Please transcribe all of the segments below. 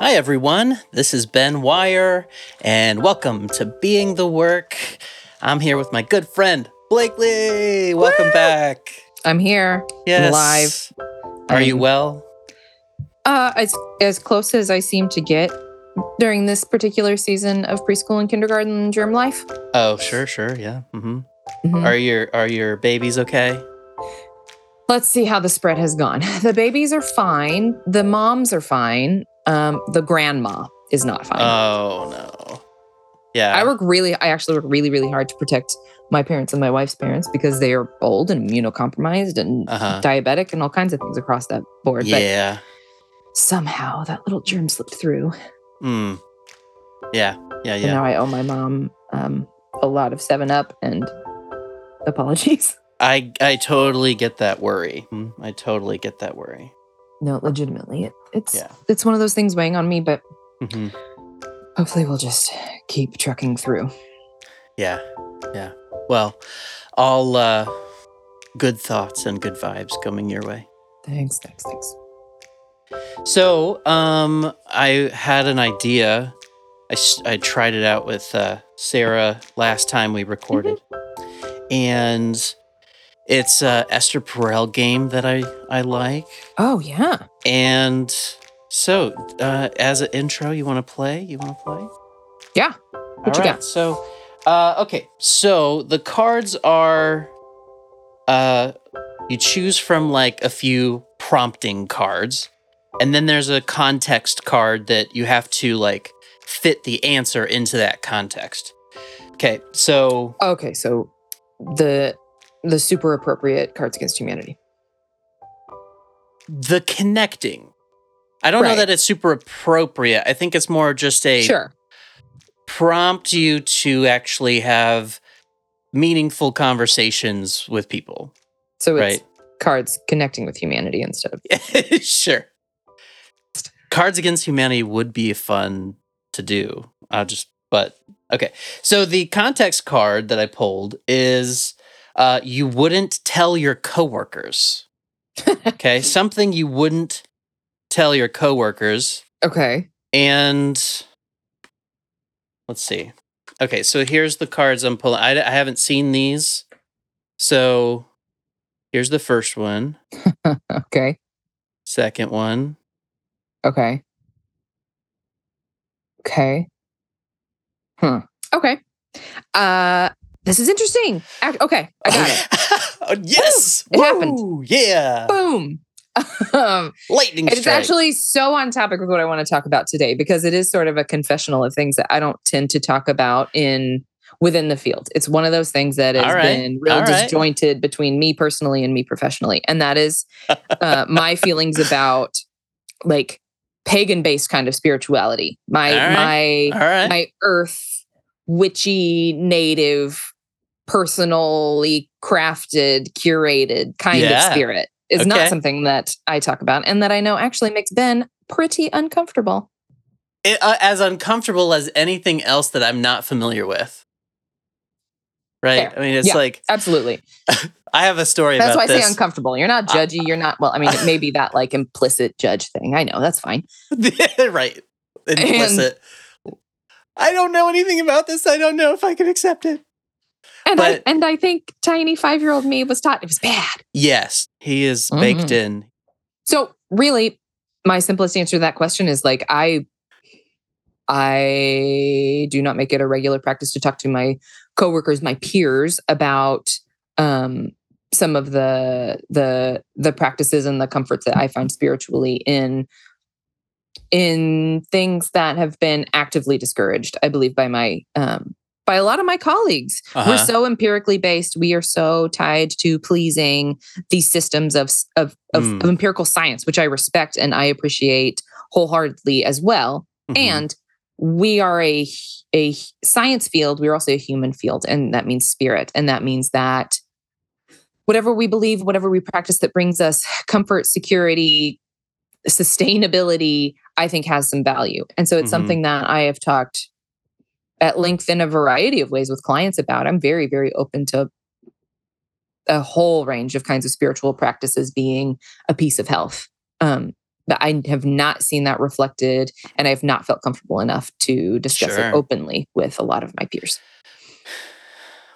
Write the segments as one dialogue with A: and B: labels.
A: Hi, everyone. This is Ben Wire, and welcome to Being the Work. I'm here with my good friend, Blakely. Welcome
B: Woo!
A: back.
B: I'm here.
A: Yes.
B: Live.
A: Are you
B: I'm-
A: well?
B: Uh, as as close as I seem to get during this particular season of preschool and kindergarten germ life.
A: Oh, sure, sure. Yeah. hmm
B: Mhm.
A: Are your Are your babies okay?
B: Let's see how the spread has gone. The babies are fine. The moms are fine. Um, the grandma is not fine.
A: Oh no. Yeah.
B: I work really. I actually work really, really hard to protect my parents and my wife's parents because they are old and immunocompromised and
A: Uh-huh.
B: diabetic and all kinds of things across that board.
A: yeah.
B: But somehow that little germ slipped through.
A: Mm. Yeah. Yeah.
B: And
A: Yeah.
B: now I owe my mom um, a lot of Seven Up and apologies.
A: I I totally get that worry. Mm, I totally get that worry.
B: No, legitimately, it, it's
A: Yeah.
B: it's one of those things weighing on me, but
A: hmm
B: hopefully we'll just keep trucking through.
A: Yeah. Yeah. Well, all uh, good thoughts and good vibes coming your way.
B: Thanks, thanks, thanks.
A: So, um, I had an idea. I tried it out with uh, Sarah last time we recorded, and it's a Esther Perel game that I I like.
B: Oh yeah,
A: And so, uh, as an intro, you want to play? You want to play?
B: Yeah. What you
A: All
B: got?
A: So, uh, okay. So the cards are, uh, you choose from like a few prompting cards, and then there's a context card that you have to like fit the answer into that context. Okay. So
B: okay. So the the super appropriate Cards Against Humanity.
A: the connecting. I don't know that it's super appropriate. I think it's more just a
B: Sure.
A: prompt you to actually have meaningful conversations with people.
B: So it's
A: Right.
B: cards connecting with humanity instead of
A: sure. Cards Against Humanity would be fun to do. I'll just, but okay. So the context card that I pulled is uh, you wouldn't tell your coworkers. okay. Something you wouldn't tell your coworkers.
B: okay.
A: And let's see. Okay. So here's the cards I'm pulling. I, I haven't seen these. So here's the first one,
B: Okay.
A: second one.
B: Okay. Okay. Hmm. Okay. Uh this is interesting. Okay, I got it.
A: yes.
B: It happened.
A: Yeah.
B: Boom. um,
A: Lightning
B: it's actually so on topic with what I want to talk about today because it is sort of a confessional of things that I don't tend to talk about in within the field. It's one of those things that has
A: right.
B: been real
A: All right.
B: disjointed between me personally and me professionally, and that is uh, my feelings about like pagan-based kind of spirituality. My
A: right.
B: my
A: right.
B: my earth witchy native personally crafted curated kind
A: Yeah.
B: of spirit is
A: Okay.
B: not something that i talk about and that i know actually makes ben pretty uncomfortable
A: It, uh, as uncomfortable as anything else that I'm not familiar with. Right.
B: Fair.
A: I mean, it's
B: Yeah.
A: like
B: absolutely
A: I have a story
B: that's
A: about
B: why i
A: this.
B: say uncomfortable you're not
A: Uh,
B: judgy you're not well i mean it may be that like implicit judge thing i know that's fine
A: right. Implicit. I don't know anything about this. I don't know if I can accept it.
B: And
A: But-
B: i and i think tiny five year old me was taught it was bad
A: Yes, he is baked
B: Mhm.
A: in.
B: So really, my simplest answer to that question is like I I do not make it a regular practice to talk to my coworkers, my peers about um some of the the the practices and the comforts that I find spiritually in in things that have been actively discouraged, I believe, by my um by a lot of my colleagues.
A: Uh-huh.
B: We're so empirically based. We are so tied to pleasing these systems of of, of,
A: Mm.
B: of empirical science, which I respect and I appreciate wholeheartedly as well.
A: Mhm.
B: And we are a a science field. We're also a human field, and that means spirit, and that means that whatever we believe, whatever we practice that brings us comfort, security, sustainability, I think has some value. And so it's
A: Mhm.
B: something that I have talked at length in a variety of ways with clients about. I'm very, very open to a whole range of kinds of spiritual practices being a piece of health. Um, but I have not seen that reflected and I have not felt comfortable enough to discuss
A: Sure.
B: it openly with a lot of my peers.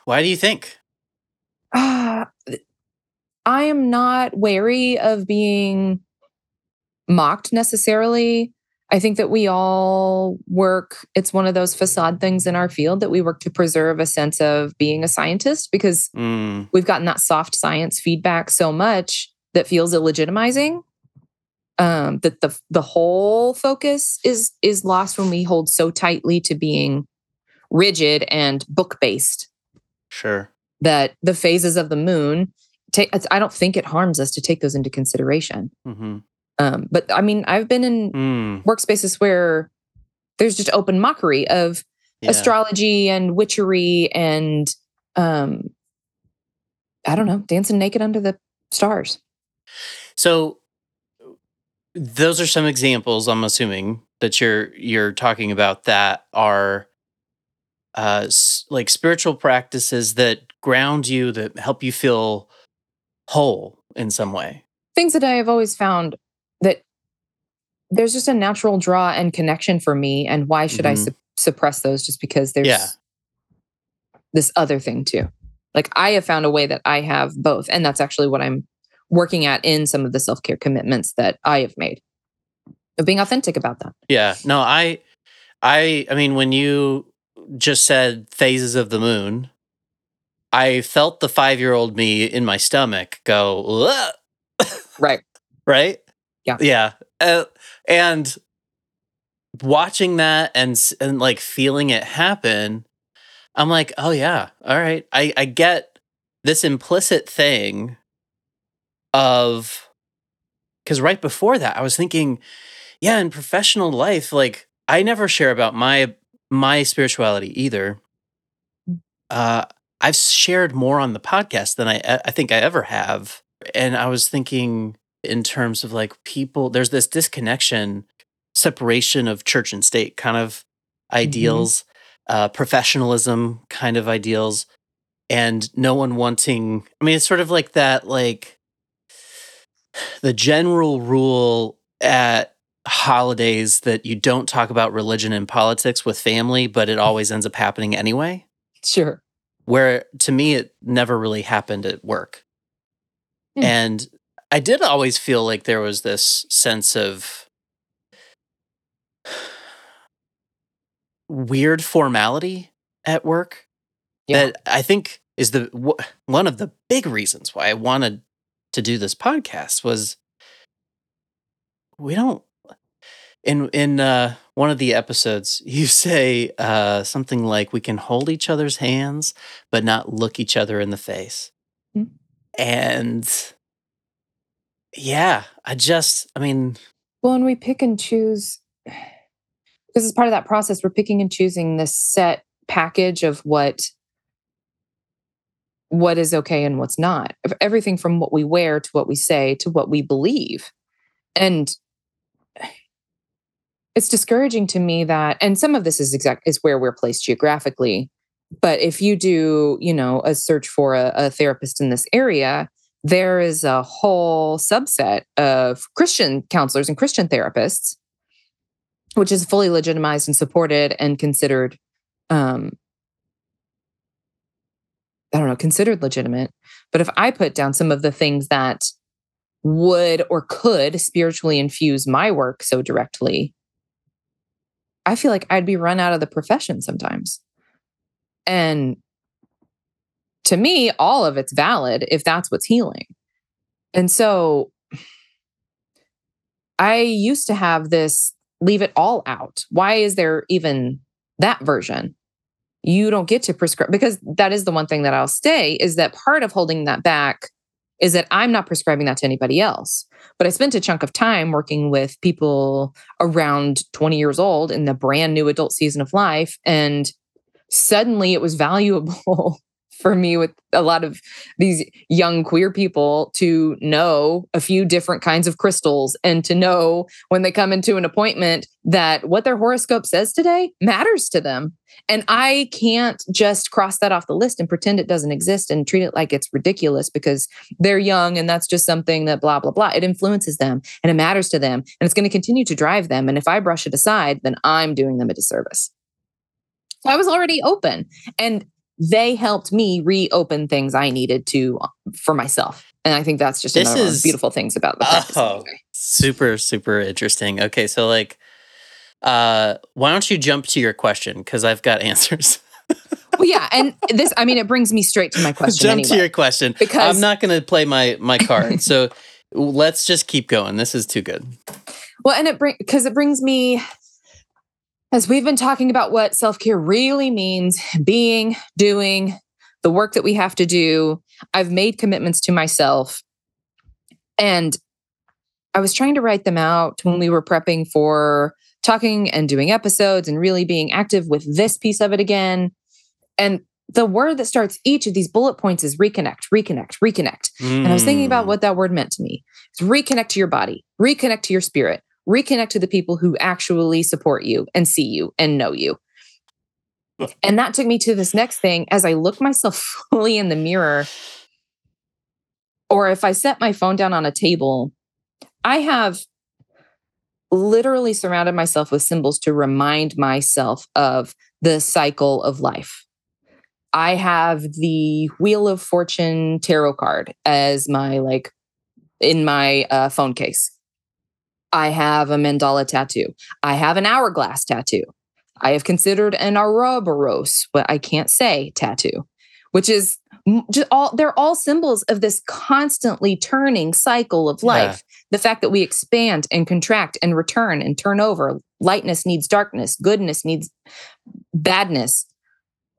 A: Why do you think?
B: Ah, I am not wary of being mocked necessarily. I think that we all work, it's one of those facade things in our field that we work to preserve a sense of being a scientist because
A: Mm,
B: we've gotten that soft science feedback so much that feels illegitimizing. Um, that the the whole focus is is lost when we hold so tightly to being rigid and book based
A: sure.
B: that the phases of the moon take i don't think it harms us to take those into consideration
A: hmm
B: um, but i mean i've been in
A: Mm,
B: workspaces where there's just open mockery of
A: yeah.
B: astrology and witchery and um i don't know dancing naked under the stars
A: So those are some examples. I'm assuming that you're you're talking about that are uh, like spiritual practices that ground you, that help you feel whole in some way.
B: things that i have always found there's just a natural draw and connection for me and why should i
A: Mhm.
B: su- suppress those just because there's
A: Yeah.
B: this other thing too like i have found a way that i have both and that's actually what i'm working at in some of the self-care commitments that i have made of being authentic about that
A: Yeah. No, I, I, I mean, when you just said phases of the moon, I felt the five year old me in my stomach go, "Ugh,"
B: right
A: right?
B: Yeah.
A: Yeah. Uh, and watching that and and like feeling it happen, I'm like, oh yeah, all right. I I get this implicit thing of because right before that, I was thinking, yeah, in professional life, like I never share about my my spirituality either. Uh, I've shared more on the podcast than I I think I ever have, and I was thinking in terms of like people. There's this disconnection, separation of church and state, kind of ideals, uh, professionalism, kind of ideals, and no one wanting. I mean, it's sort of like that, like the general rule at holidays that you don't talk about religion and politics with family, but it always ends up happening anyway.
B: sure
A: Where to me, it never really happened at work.
B: Hmm.
A: And I did always feel like there was this sense of weird formality at work
B: Yeah.
A: that I think is the one of the big reasons why I wanted to do this podcast was we don't in in uh one of the episodes you say uh something like we can hold each other's hands but not look each other in the face
B: Hmm.
A: and yeah i just i mean
B: well and we pick and choose because as part of that process we're picking and choosing this set package of what what is okay and what's not of everything from what we wear to what we say to what we believe. And it's discouraging to me that and some of this is exact is where we're placed geographically but if you do you know a search for a, a therapist in this area there is a whole subset of christian counselors and christian therapists which is fully legitimized and supported and considered um i don't know considered legitimate but if i put down some of the things that would or could spiritually infuse my work so directly I feel like I'd be run out of the profession sometimes. And to me, all of it's valid if that's what's healing. And so I used to have this leave it all out. Why is there even that version? You don't get to prescribe because that is the one thing that I'll say is that part of holding that back is that I'm not prescribing that to anybody else. But I spent a chunk of time working with people around 20 years old in the brand new adult season of life. And suddenly it was valuable for me with a lot of these young queer people to know a few different kinds of crystals and to know when they come into an appointment that what their horoscope says today matters to them. And I can't just cross that off the list and pretend it doesn't exist and treat it like it's ridiculous because they're young and that's just something that blah, blah, blah. It influences them and it matters to them and it's going to continue to drive them. And if I brush it aside, then I'm doing them a disservice. So I was already open. And they helped me reopen things I needed to uh, for myself. And I think that's just
A: This
B: another one of
A: is-
B: the beautiful things about the practice.
A: Oh.
B: anyway.
A: Super, super interesting. Okay, so like, uh, why don't you jump to your question? Because I've got answers.
B: Well, yeah, and this I mean it brings me straight to my question
A: jump to your question.
B: Because-
A: I'm not going to play my my card. so let's just keep going. This is too good.
B: Well, and it bring because it brings me as we've been talking about what self-care really means, being, doing, the work that we have to do. I've made commitments to myself. And I was trying to write them out when we were prepping for talking and doing episodes and really being active with this piece of it again. And the word that starts each of these bullet points is reconnect, reconnect, reconnect. And I was thinking about
A: Mm.
B: what that word meant to me. It's reconnect to your body, reconnect to your spirit, reconnect to the people who actually support you and see you and know you. And that took me to this next thing as I look myself fully in the mirror, or if I set my phone down on a table, I have literally surrounded myself with symbols to remind myself of the cycle of life. I have the Wheel of Fortune tarot card as my like in my uh, phone case. I have a mandala tattoo. I have an hourglass tattoo. I have considered an Ouroboros, but I can't say tattoo, which is just all they're all symbols of this constantly turning cycle of
A: Yeah.
B: life. The fact that we expand and contract and return and turn over. Lightness needs darkness, goodness needs badness,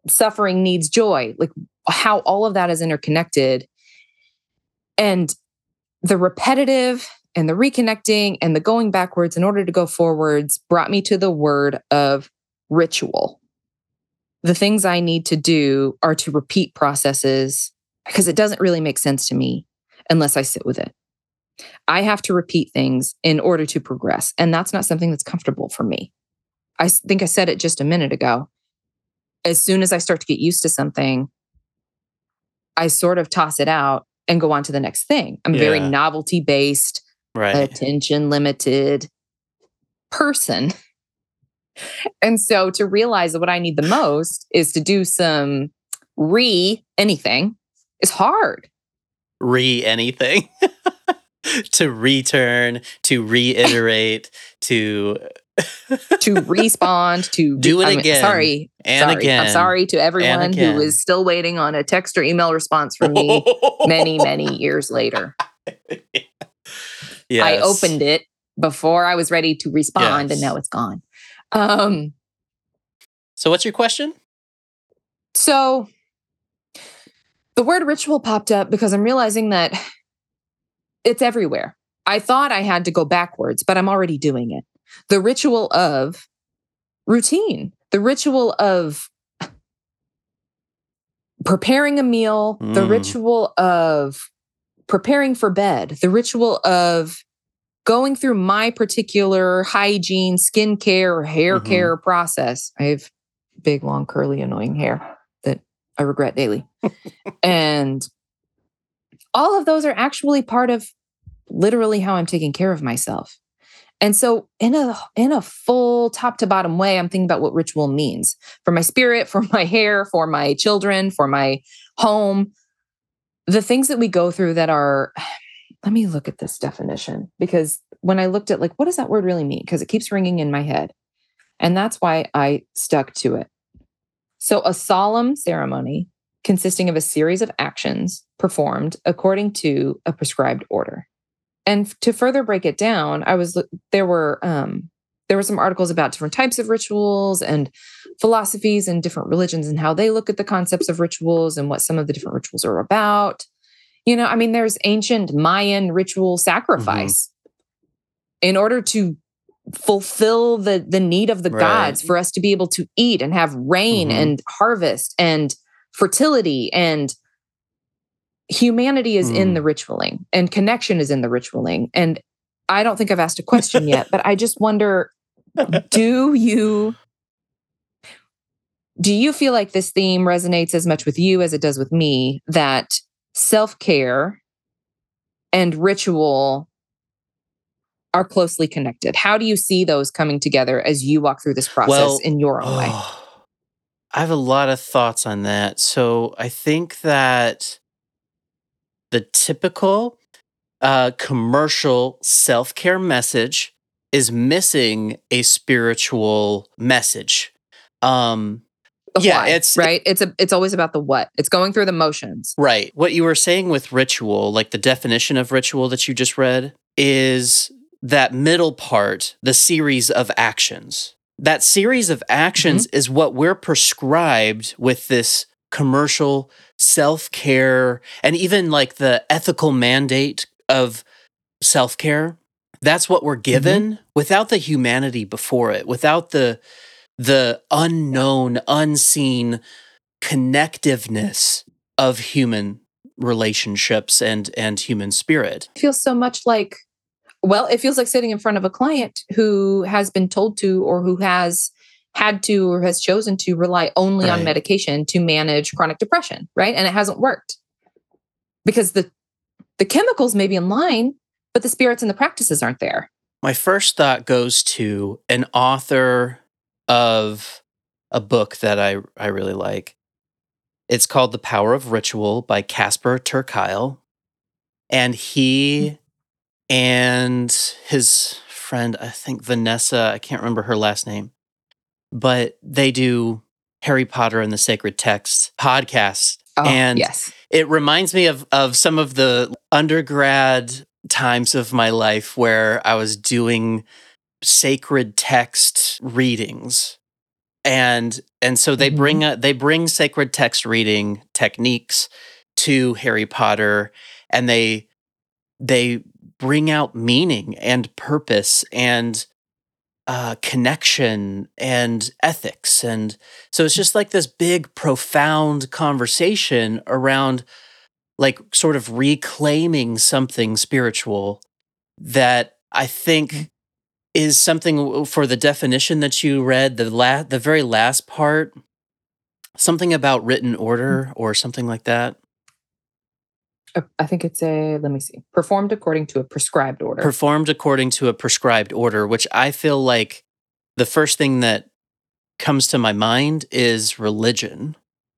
B: suffering needs joy. Like how all of that is interconnected. And the repetitive and the reconnecting and the going backwards in order to go forwards brought me to the word of ritual. The things I need to do are to repeat processes because it doesn't really make sense to me unless I sit with it. I have to repeat things in order to progress. And that's not something that's comfortable for me. I think I said it just a minute ago. As soon as I start to get used to something, I sort of toss it out and go on to the next thing. I'm very novelty based,
A: right.
B: attention limited person. And so to realize that what I need the most is to do some re anything is hard.
A: Re anything. to return, to reiterate, to
B: to respond to
A: Do it
B: I mean,
A: again,
B: Sorry,
A: and
B: sorry.
A: again.
B: I'm sorry to everyone who is still waiting on a text or email response from me many, many years later.
A: Yes.
B: I opened it before I was ready to respond,
A: Yes.
B: and now it's gone. Um,
A: So, what's your question?
B: So the word ritual popped up because I'm realizing that it's everywhere. I thought I had to go backwards, but I'm already doing it. The ritual of routine, the ritual of preparing a meal, the
A: Mm.
B: ritual of preparing for bed, the ritual of going through my particular hygiene, skincare, or hair
A: Mhm.
B: care process. I have big, long, curly, annoying hair that I regret daily. and all of those are actually part of literally how I'm taking care of myself. And so in a in a full top to bottom way, I'm thinking about what ritual means for my spirit, for my hair, for my children, for my home. The things that we go through that are let me look at this definition because when I looked at like what does that word really mean because it keeps ringing in my head. And that's why I stuck to it. So, a solemn ceremony consisting of a series of actions performed according to a prescribed order. And to further break it down, I was there were um, there were some articles about different types of rituals and philosophies and different religions and how they look at the concepts of rituals and what some of the different rituals are about. You know, I mean, there's ancient Mayan ritual sacrifice in order to fulfill the the need of the
A: Right.
B: gods for us to be able to eat and have rain
A: Mhm.
B: and harvest and fertility and humanity is in
A: Mm.
B: the ritualing and connection is in the ritualing. And I don't think I've asked a question yet, but I just wonder do you do you feel like this theme resonates as much with you as it does with me that self-care and ritual are closely connected how do you see those coming together as you walk through this process
A: Well,
B: in your own way
A: Oh, I have a lot of thoughts on that. So I think that the typical uh, commercial self care message is missing a spiritual message. Um, yeah,
B: why,
A: it's-
B: right it's a it's always about the what it's going through the motions
A: Right. What you were saying with ritual, like the definition of ritual that you just read, is that middle part, the series of actions. That series of actions is what we're prescribed with this commercial self care and even like the ethical mandate of self care. That's what we're mm-hmm. given without the humanity before it, without the the unknown, unseen connectiveness of human relationships and and human spirit.
B: it feels so much like well it feels like sitting in front of a client who has been told to or who has had to or has chosen to rely only on medication to manage chronic depression right? And it hasn't worked because the the chemicals may be in line but the spirits and the practices aren't there
A: My first thought goes to an author of a book that I I really like. It's called The Power of Ritual by Casper ter Kuile. And he and his friend, I think Vanessa, I can't remember her last name, but they do Harry Potter and the Sacred Text podcast.
B: oh
A: and
B: yes
A: it reminds me of of some of the undergrad times of my life where I was doing sacred text readings. And and so they bring a, they bring sacred text reading techniques to Harry Potter and they they bring out meaning and purpose and uh, connection and ethics. And so it's just like this big profound conversation around like sort of reclaiming something spiritual that i think
B: Mhm.
A: is something for the definition that you read the la- the very last part something about written order or something like that
B: Uh, i think it's a let me see performed according to a prescribed order
A: performed according to a prescribed order, which I feel like the first thing that comes to my mind is religion.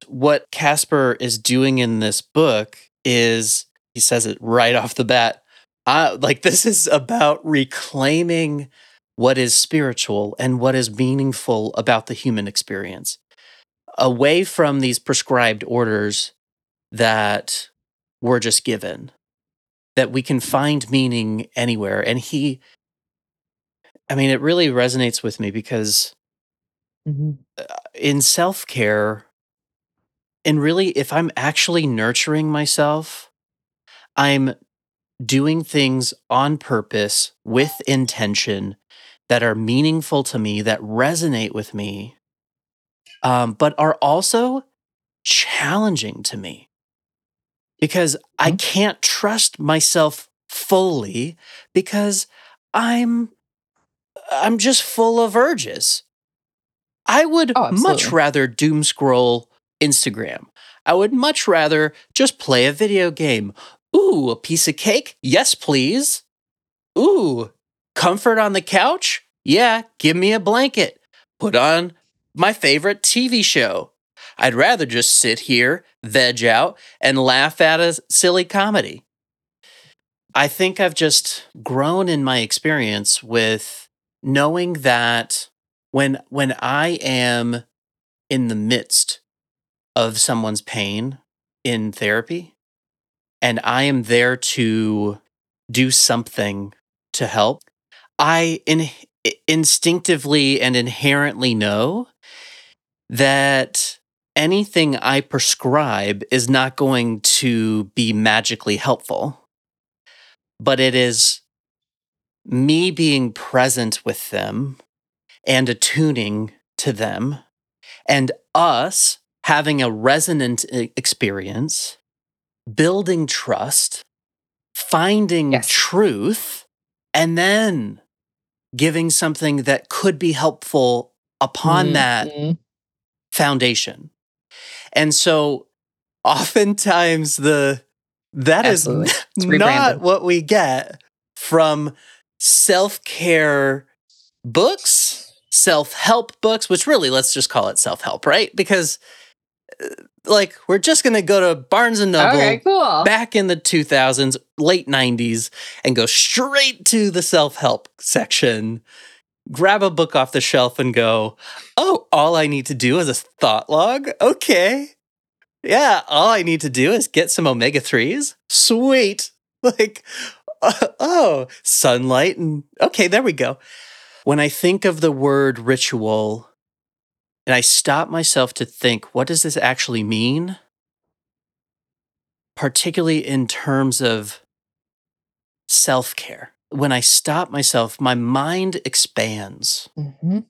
A: What Casper is doing in this book is he says it right off the bat. I, like this is about reclaiming what is spiritual and what is meaningful about the human experience away from these prescribed orders that we're just given that we can find meaning anywhere. And he, I mean, it really resonates with me because
B: Mhm.
A: in self care, and really, if I'm actually nurturing myself, I'm doing things on purpose with intention that are meaningful to me, that resonate with me, um, but are also challenging to me because I
B: Mhm.
A: can't trust myself fully because I'm I'm just full of urges. I would
B: Oh,
A: much rather doom scroll Instagram. I would much rather just play a video game. Ooh, a piece of cake? Yes, please. Ooh, comfort on the couch? Yeah, give me a blanket. Put on my favorite TV show. I'd rather just sit here, veg out, and laugh at a silly comedy. I think I've just grown in my experience with knowing that when when I am in the midst of someone's pain in therapy and I am there to do something to help, I in, instinctively and inherently know that anything I prescribe is not going to be magically helpful, but it is me being present with them and attuning to them and us having a resonant e- experience, building trust, finding
B: Yes.
A: truth, and then giving something that could be helpful upon that
B: Mhm.
A: foundation. And so oftentimes the that is
B: Absolutely. It's
A: not what we get from self-care books, self-help books, which really let's just call it self-help, right? Because uh, like we're just going to go to Barnes and Noble
B: Okay, cool.
A: back in the 2000s, late 90s, and go straight to the self help section, grab a book off the shelf and go, oh, all I need to do is a thought log? Okay. Yeah, all I need to do is get some omega 3s. Sweet. Like, uh, oh, sunlight. And okay, there we go. When I think of the word ritual, and I stop myself to think, what does this actually mean? particularly in terms of self care. When I stop myself, my mind expands.
B: Mhm.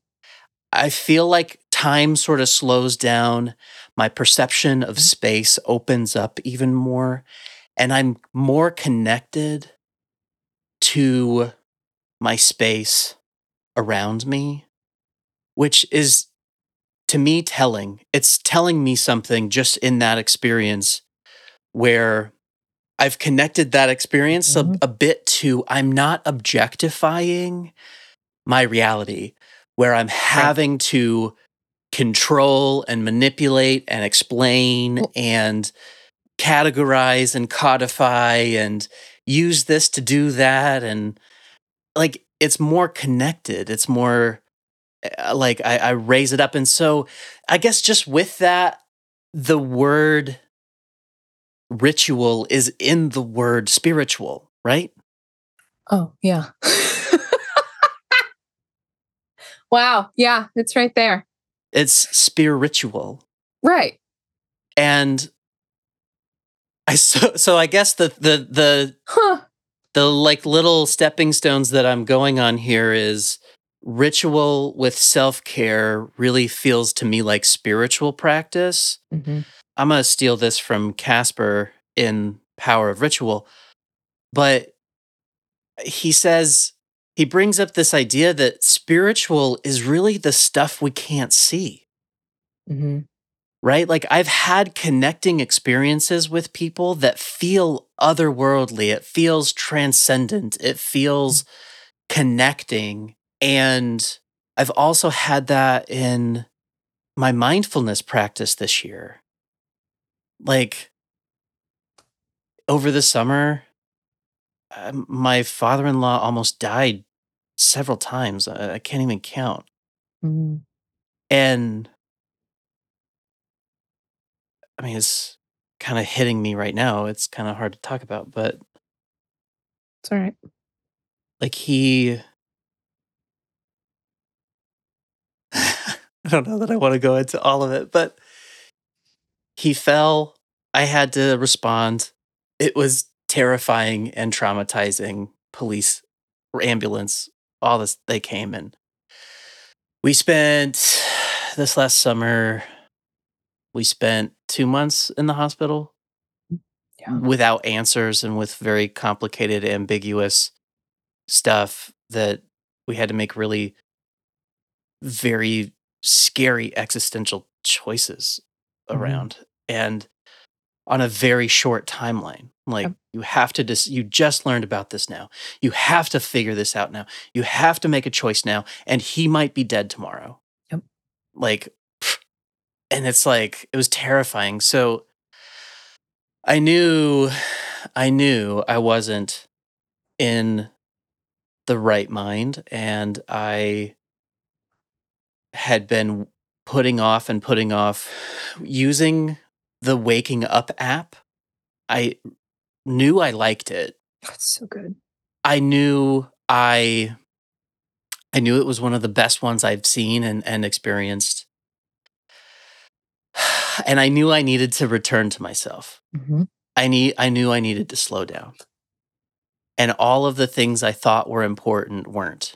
A: I feel like time sort of slows down. My perception of space opens up even more, and I'm more connected to my space around me, which is to me telling. It's telling me something just in that experience where I've connected that experience a-
B: Mhm.
A: a, bit to I'm not objectifying my reality, where I'm having to control and manipulate and explain
B: Well-
A: and categorize and codify and use this to do that. And like it's more connected, it's more Uh, like I, I raise it up. And so I guess just with that, the word ritual is in the word spiritual, right?
B: Oh, yeah. wow. Yeah, it's right there.
A: It's spiritual.
B: Right.
A: And I so so I guess the the the
B: Huh.
A: the like little stepping stones that I'm going on here is ritual with self-care really feels to me like spiritual practice.
B: Mhm.
A: I'm going to steal this from Casper in Power of Ritual. But he says, he brings up this idea that spiritual is really the stuff we can't see,
B: Mhm.
A: right? Like I've had connecting experiences with people that feel otherworldly, it feels transcendent, it feels connecting. And I've also had that in my mindfulness practice this year. Like over the summer, um, my father in law almost died several times. I, I can't even count.
B: Mhm.
A: And I mean, it's kind of hitting me right now. It's kind of hard to talk about, but
B: It's all right.
A: like he, I don't know that I want to go into all of it, but he fell. I had to respond. It was terrifying and traumatizing. Police, or ambulance, all this, they came and we spent this last summer, we spent two months in the hospital
B: Yeah.
A: without answers and with very complicated, ambiguous stuff that we had to make really very scary existential choices
B: Mhm.
A: around and on a very short timeline like you have to just you just learned about this now. You have to figure this out now. You have to make a choice now and he might be dead tomorrow.
B: Yep.
A: like and it's like it was terrifying. So i knew i knew i wasn't in the right mind and i had been putting off and putting off using the waking up app i knew i liked it
B: That's so good.
A: i knew i i knew it was one of the best ones i've seen and, and experienced and i knew i needed to return to myself
B: Mhm.
A: I need I knew I needed to slow down. And all of the things I thought were important weren't.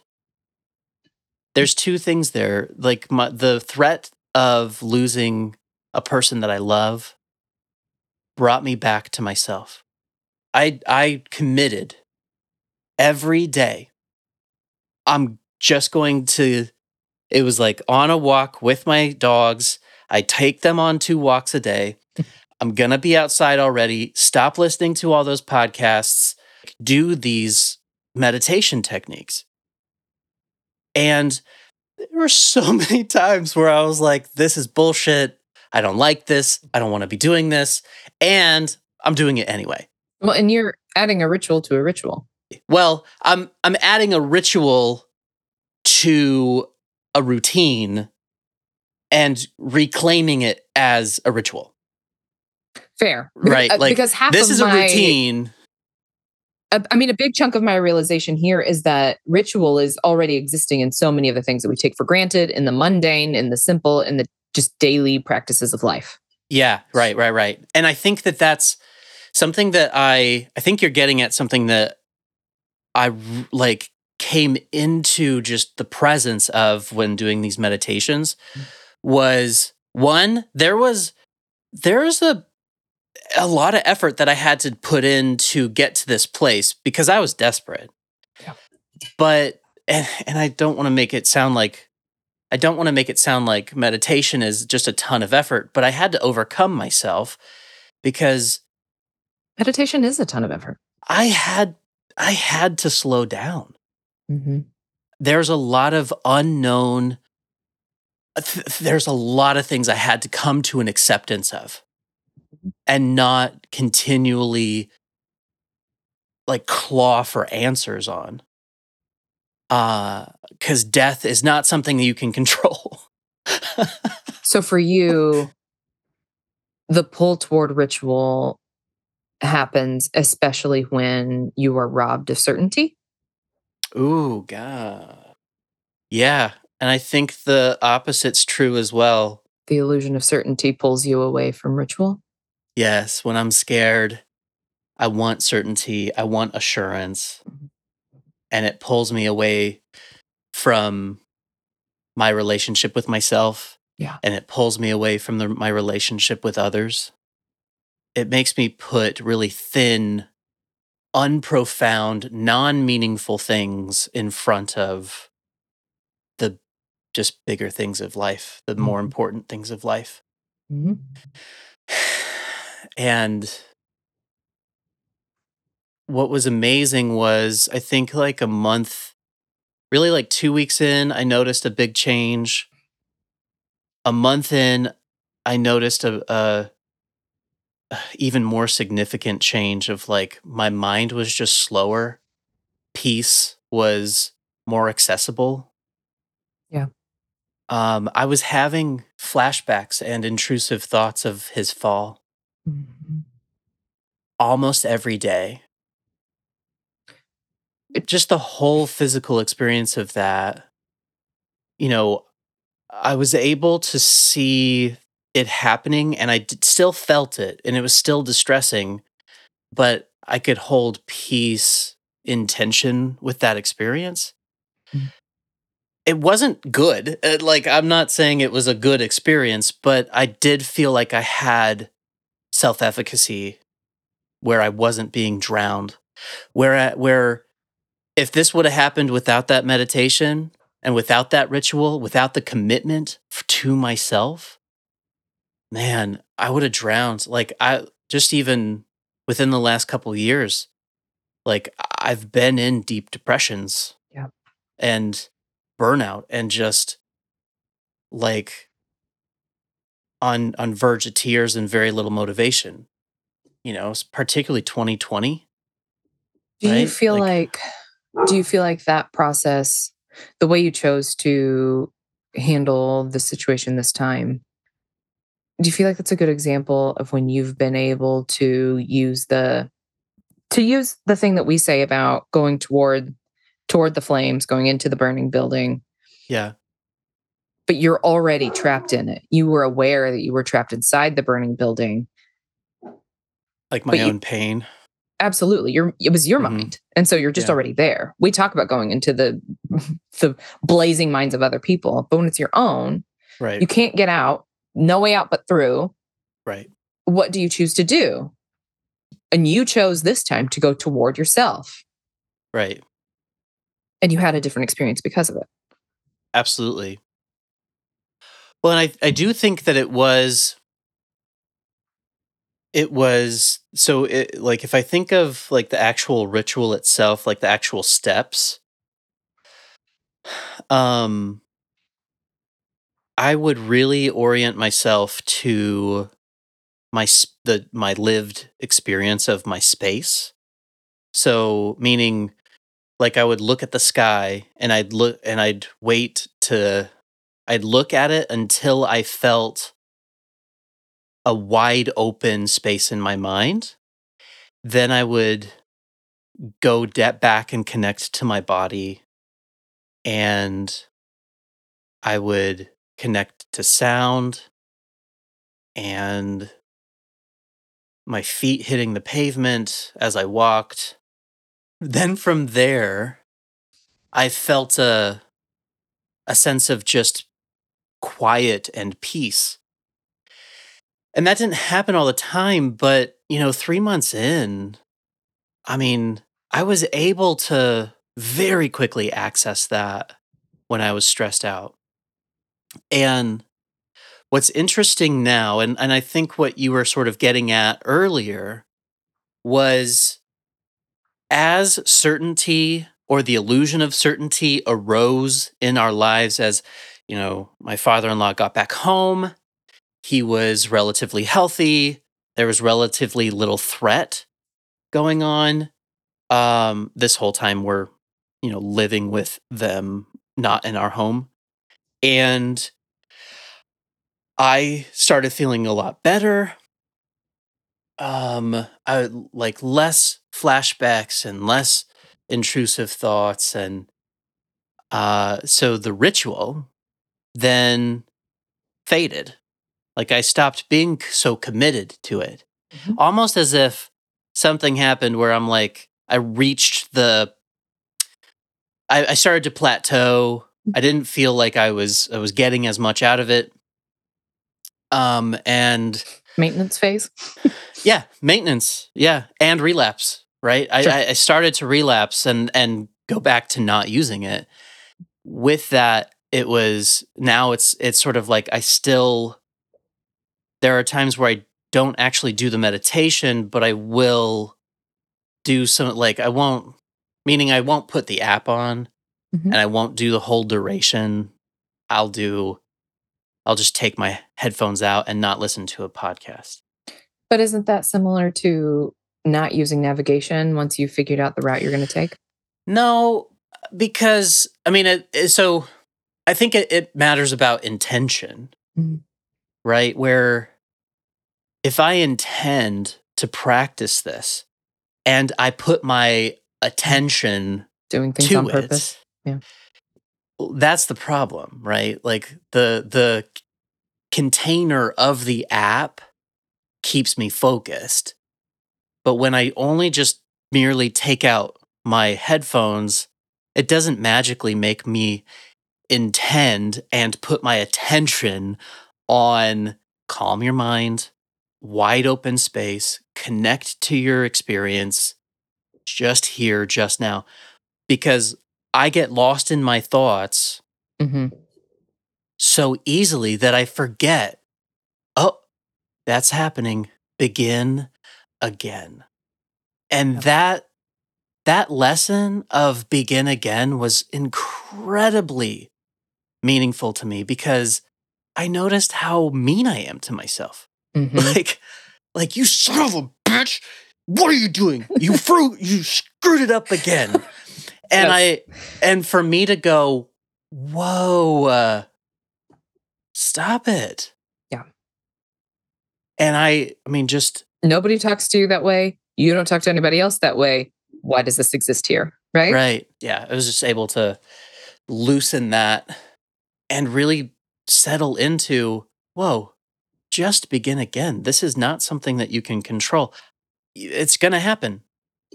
A: There's two things there. Like my, the threat of losing a person that I love brought me back to myself. I I committed every day. I'm just going to it was like on a walk with my dogs. I take them on two walks a day. I'm to be outside already. Stop listening to all those podcasts. Do these meditation techniques. And there were so many times where I was like, this is bullshit. I don't like this. I don't want to be doing this. And I'm doing it anyway.
B: Well, and you're adding a ritual to a ritual.
A: Well, I'm I'm adding a ritual to a routine and reclaiming it as a ritual.
B: Fair.
A: Right.
B: Uh,
A: Like
B: because half of this
A: is a routine.
B: I mean, a big chunk of my realization here is that ritual is already existing in so many of the things that we take for granted, in the mundane, in the simple, in the just daily practices of life.
A: Yeah, right, right, right. And I think that that's something that I I think you're getting at something that I like came into just the presence of when doing these meditations mm. was one there was there's a a lot of effort that I had to put in to get to this place because I was desperate.
B: Yeah.
A: But and, and I don't want to make it sound like I don't want to make it sound like meditation is just a ton of effort, but I had to overcome myself because
B: Meditation is a ton of effort.
A: I had I had to slow down.
B: Mm-hmm.
A: There's a lot of unknown th- there's a lot of things I had to come to an acceptance of and not continually like claw for answers on. Uh cuz death is not something that you can control.
B: So for you, the pull toward ritual happens especially when you are robbed of certainty.
A: Ooh, God. Yeah. And I think the opposite's true as well.
B: The illusion of certainty pulls you away from ritual.
A: Yes. When I'm scared, I want certainty, I want assurance. And it pulls me away from my relationship with myself.
B: Yeah.
A: And it pulls me away from the, my relationship with others. It makes me put really thin, unprofound, non meaningful things in front of the just bigger things of life, the more
B: Mhm.
A: important things of life.
B: Mhm.
A: And what was amazing was I think like a month, really like two weeks in, I noticed a big change. A month in, I noticed a, a even more significant change of like my mind was just slower. Peace was more accessible.
B: Yeah.
A: Um, I was having flashbacks and intrusive thoughts of his fall
B: Mhm.
A: almost every day. It- just the whole physical experience of that, you know, I was able to see it happening and I d- still felt it and it was still distressing, but I could hold peace in tension with that experience.
B: Mm.
A: It wasn't good. uh, Like, I'm not saying it was a good experience, but I did feel like I had self efficacy where I wasn't being drowned. Where, at, where if this would have happened without that meditation and without that ritual, without the commitment to myself, man, I would have drowned. Like, I just even within the last couple years, like, I've been in deep depressions
B: Yeah.
A: and burnout and just like on on verge of tears and very little motivation you know particularly 2020
B: Do you feel
A: Like-
B: like, do you feel like that process, the way you chose to handle the situation this time, do you feel like that's a good example of when you've been able to use the to use the thing that we say about going toward toward the flames, going into the burning building,
A: yeah
B: but you're already trapped in it. You were aware that you were trapped inside the burning building.
A: like my
B: But you-
A: own pain
B: absolutely you're it was your
A: Mhm.
B: mind and so you're just
A: Yeah.
B: already there we talk about going into the the blazing minds of other people but when it's your own
A: right
B: you can't get out no way out but through.
A: Right.
B: What do you choose to do? And you chose this time to go toward yourself.
A: Right.
B: And you had a different experience because of it.
A: Absolutely. Well, and I, I do think that it was it was so it like if I think of like the actual ritual itself, like the actual steps, um I would really orient myself to my the my lived experience of my space. So meaning like I would look at the sky and I'd look and I'd wait to I'd look at it until I felt a wide open space in my mind. Then I would go back and connect to my body and I would connect to sound and my feet hitting the pavement as I walked. Then from there, I felt a a sense of just quiet and peace. And that didn't happen all the time, but you know, 3 months in, I mean, I was able to very quickly access that when I was stressed out. And what's interesting now, and, and I think what you were sort of getting at earlier was as certainty or the illusion of certainty arose in our lives as, you know, my father in law got back home, he was relatively healthy, there was relatively little threat going on. Um, this whole time we're, you know, living with them, not in our home. And I started feeling a lot better. Um, I like less flashbacks and less intrusive thoughts and uh so the ritual then faded. Like I stopped being so committed to it.
B: Mhm.
A: Almost as if something happened where I'm like I reached the I, I started to plateau. I didn't feel like I was I was getting as much out of it. Um and
B: Maintenance phase.
A: yeah, maintenance. Yeah, and relapse. Right.
B: Sure.
A: I, I started to relapse and and go back to not using it. With that, it was now it's it's sort of like I still. There are times where I don't actually do the meditation, but I will do some like I won't. Meaning, I won't put the app on,
B: Mhm.
A: and I won't do the whole duration. I'll do. I'll just take my headphones out and not listen to a podcast.
B: But isn't that similar to not using navigation once you've figured out the route you're going to take?
A: No, because I mean, it- so I think it, it matters about intention,
B: Mhm.
A: right? Where if I intend to practice this and I put my attention
B: Doing things
A: to
B: on
A: it,
B: purpose. Yeah.
A: that's the problem, right? Like the the container of the app keeps me focused. But when I only just merely take out my headphones, it doesn't magically make me intend and put my attention on calm your mind, wide open space, connect to your experience just here, just now. Because I get lost in my thoughts
B: hmm
A: so easily that I forget, oh, that's happening. Begin again. And that that lesson of begin again was incredibly meaningful to me because I noticed how mean I am to myself.
B: hmm
A: Like like you son of a bitch, what are you doing? You threw you screwed it up again. And
B: Yes.
A: I and for me to go, whoa, uh, stop it.
B: Yeah.
A: And I, I mean, just
B: Nobody talks to you that way. You don't talk to anybody else that way. Why does this exist here? Right?
A: right. Yeah. I was just able to loosen that and really settle into, whoa, just begin again. This is not something that you can control. It's going to happen.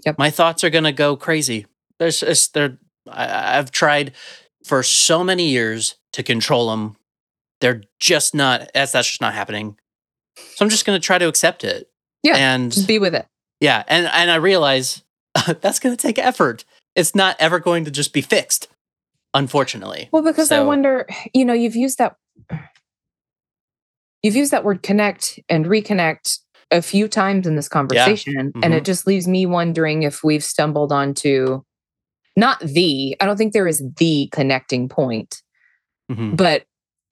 B: Yep.
A: My thoughts are going to go crazy. There's, it's, there, I've tried for so many years to control them they're just not that's that's just not happening. So I'm just gonna try to accept it.
B: Yeah,
A: And
B: be with it.
A: yeah, and and I realize that's gonna take effort. It's not ever going to just be fixed, unfortunately.
B: Well, because I wonder, you know, you've used that you've used that word connect and reconnect a few times in this conversation. And
A: Mhm.
B: it just leaves me wondering if we've stumbled onto not the, I don't think there is the connecting point,
A: Mhm.
B: but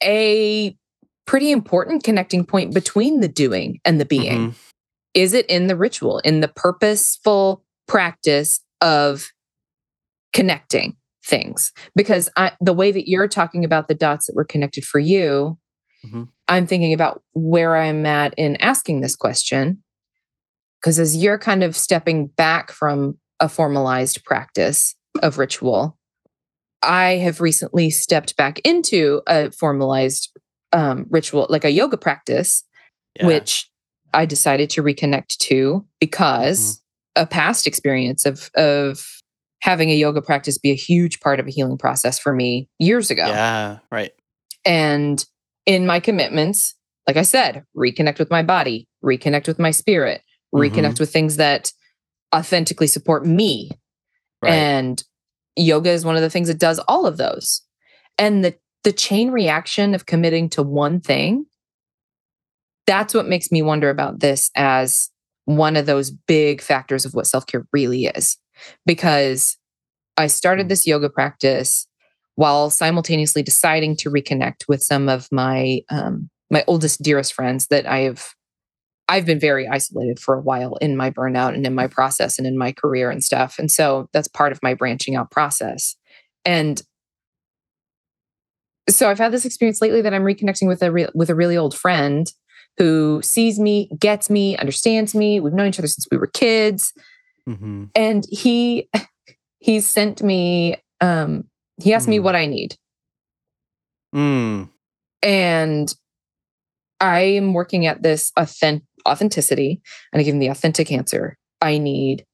B: a pretty important connecting point between the doing and the being.
A: Mhm.
B: Is it in the ritual, in the purposeful practice of connecting things? Because I, the way that you're talking about the dots that were connected for you,
A: Mhm.
B: I'm thinking about where I'm at in asking this question. Because as you're kind of stepping back from a formalized practice of ritual, I have recently stepped back into a formalized um, ritual, like a yoga practice,
A: Yeah.
B: which I decided to reconnect to because a past experience of of having a yoga practice be a huge part of a healing process for me years ago.
A: Yeah, right.
B: And in my commitments, like I said, reconnect with my body, reconnect with my spirit, mm-hmm. reconnect with things that authentically support me.
A: Right.
B: And yoga is one of the things that does all of those. And the the chain reaction of committing to one thing, that's what makes me wonder about this as one of those big factors of what self-care really is. Because I started
A: Mm.
B: this yoga practice while simultaneously deciding to reconnect with some of my um, my oldest, dearest friends that I have I've been very isolated for a while in my burnout and in my process and in my career and stuff. And so that's part of my branching out process. And so I've had this experience lately that I'm reconnecting with a re- with a really old friend who sees me, gets me, understands me. We've known each other since we were kids
A: Mhm.
B: and he he sent me um he asked me
A: Hmm.
B: what I need.
A: Mm.
B: And I am working at this authentic authenticity and I give him the authentic answer. I need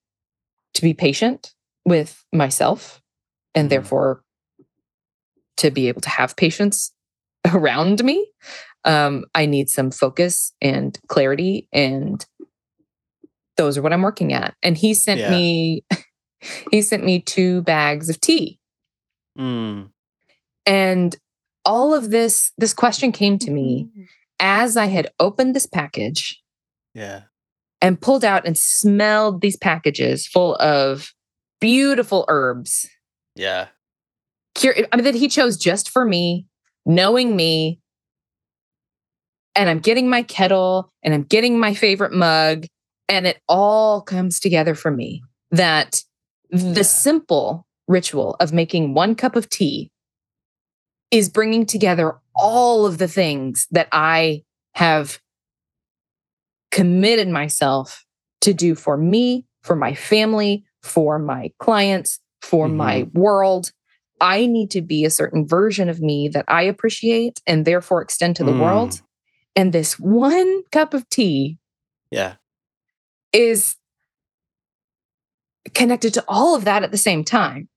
B: to be patient with myself and
A: Mhm.
B: therefore to be able to have patience around me. Um, I need some focus and clarity and those are what I'm working at. And he sent
A: Yeah.
B: me he sent me two bags of tea.
A: Mm.
B: And all of this this question came to me as I had opened this package
A: Yeah.
B: and pulled out and smelled these packages full of beautiful herbs.
A: Yeah.
B: Cur- I mean, that he chose just for me, knowing me. And I'm getting my kettle and I'm getting my favorite mug, and it all comes together for me that the
A: Yeah.
B: simple ritual of making one cup of tea is bringing together all of the things that I have committed myself to do for me, for my family, for my clients, for my world. I need to be a certain version of me that I appreciate and therefore extend to the
A: Mm.
B: world. And this one cup of tea
A: Yeah.
B: Is connected to all of that at the same time.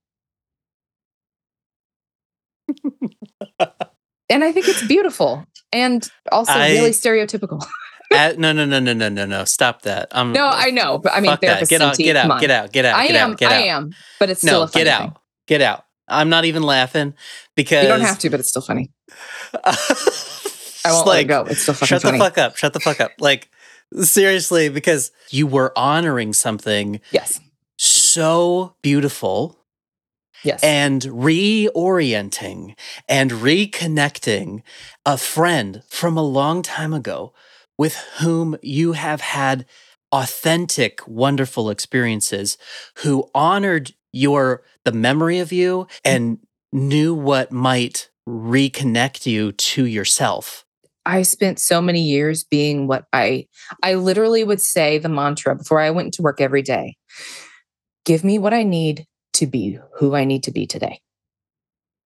B: and I think it's beautiful and also
A: I-
B: really stereotypical.
A: Uh, no, no, no, no, no, no, no. Stop that. Um,
B: No, I know, but I mean,
A: that. Get out, get out, get out, get out,
B: I
A: get
B: am,
A: out, get
B: I
A: out.
B: am, but it's still
A: No,
B: a funny
A: get out,
B: thing.
A: get out. I'm not even laughing because
B: You don't have to, but it's still funny. I won't let it go. It's still fucking
A: Shut
B: funny.
A: the fuck up. Shut the fuck up. Like seriously, because you were honoring something
B: Yes.
A: so beautiful
B: Yes.
A: and reorienting and reconnecting a friend from a long time ago with whom you have had authentic wonderful experiences who honored your the memory of you and knew what might reconnect you to yourself
B: I spent so many years being what I I literally would say the mantra before I went to work every day. Give me what I need to be who I need to be today.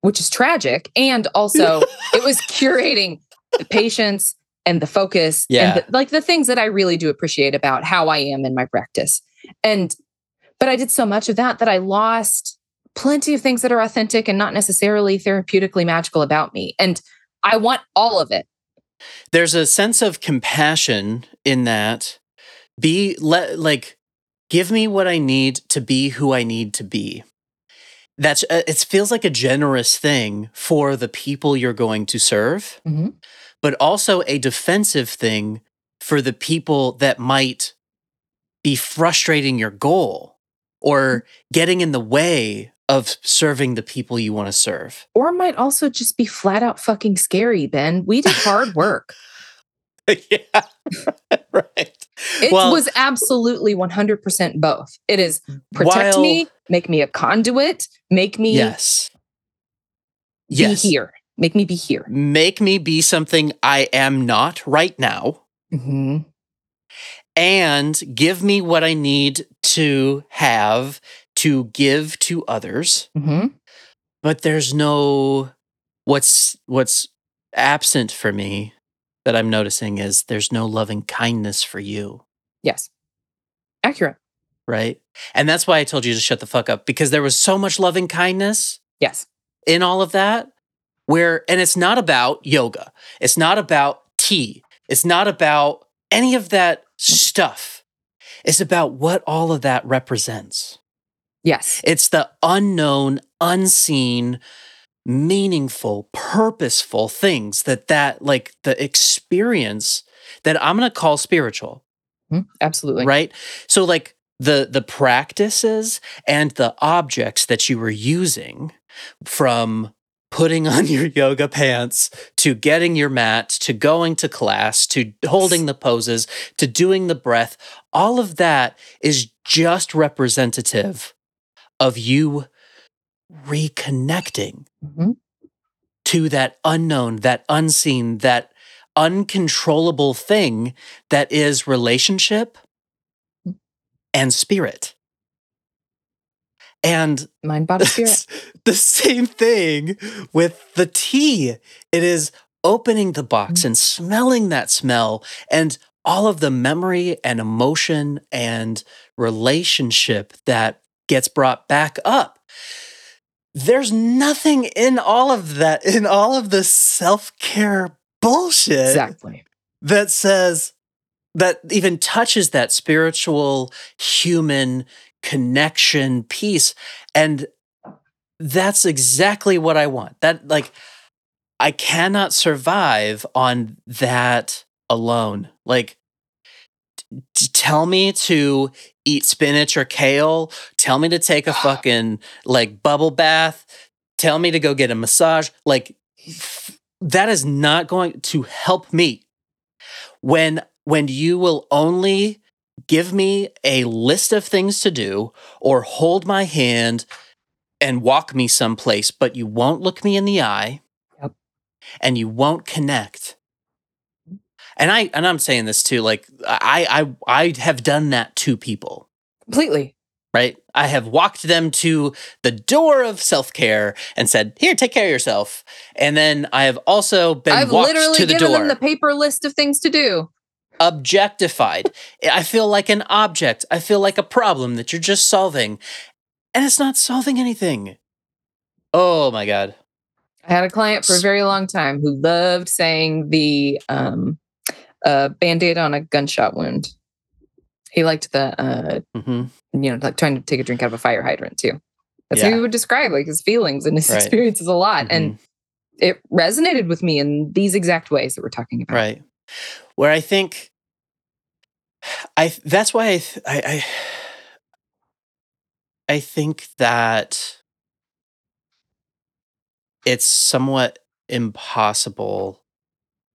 B: Which is tragic and also it was curating the patience and the focus
A: Yeah.
B: and the, like the things that I really do appreciate about how I am in my practice. And but I did so much of that that I lost plenty of things that are authentic and not necessarily therapeutically magical about me. And I want all of it.
A: There's a sense of compassion in that be let like give me what i need to be who i need to be that's uh, it feels like a generous thing for the people you're going to serve
B: Mhm.
A: but also a defensive thing for the people that might be frustrating your goal or getting in the way of serving the people you want to serve
B: Or might also just be flat out fucking scary, Ben. We did hard work.
A: yeah right
B: It
A: Well-
B: was absolutely 100% both. It is protect
A: While-
B: me, make me a conduit, make me
A: yes
B: be
A: yes
B: here, make me be here.
A: make me be something I am not right now,
B: Mhm.
A: and give me what I need to have to give to others.
B: Mhm.
A: But there's no what's what's absent for me that I'm noticing is there's no loving kindness for you,
B: Yes. Accurate.
A: right? And that's why I told you to shut the fuck up because there was so much loving kindness
B: Yes.
A: in all of that where and it's not about yoga it's not about tea it's not about any of that stuff it's about what all of that represents
B: Yes.
A: it's the unknown unseen meaningful purposeful things that that like the experience that i'm going to call spiritual
B: Mhm. Absolutely.
A: right so like the the practices and the objects that you were using from putting on your yoga pants to getting your mat to going to class to holding the poses to doing the breath all of that is just representative of you reconnecting
B: Mhm.
A: to that unknown, that unseen, that uncontrollable thing that is relationship and spirit. And
B: Mind, body, spirit.
A: the same thing with the tea. It is opening the box and smelling that smell and all of the memory and emotion and relationship that gets brought back up. There's nothing in all of that, in all of the self care bullshit
B: Exactly.
A: that says that even touches that spiritual human connection piece and that's exactly what i want that like i cannot survive on that alone like tell me to eat spinach or kale. Tell me to take a ah. fucking like bubble bath. Tell me to go get a massage. Like that is not going to help me. When when you will only give me a list of things to do or hold my hand and walk me someplace but you won't look me in the eye
B: Yep.
A: and you won't connect and i and i'm saying this too like i i i have done that to people
B: Completely.
A: right i have walked them to the door of self-care and said here take care of yourself and then i have also been
B: I've
A: walked
B: literally
A: to the
B: given
A: door
B: them the paper list of things to do.
A: objectified. I feel like an object. I feel like a problem that you're just solving. And it's not solving anything. Oh my God.
B: I had a client for a very long time who loved saying the um, uh, band aid on a gunshot wound. He liked the, uh,
A: hmm
B: you know, like trying to take a drink out of a fire hydrant too. That's how he would describe like his feelings and his
A: Right.
B: experiences a lot.
A: Mm-hmm.
B: And it resonated with me in these exact ways that we're talking about.
A: Right. Where I think I that's why I I I, I think that it's somewhat impossible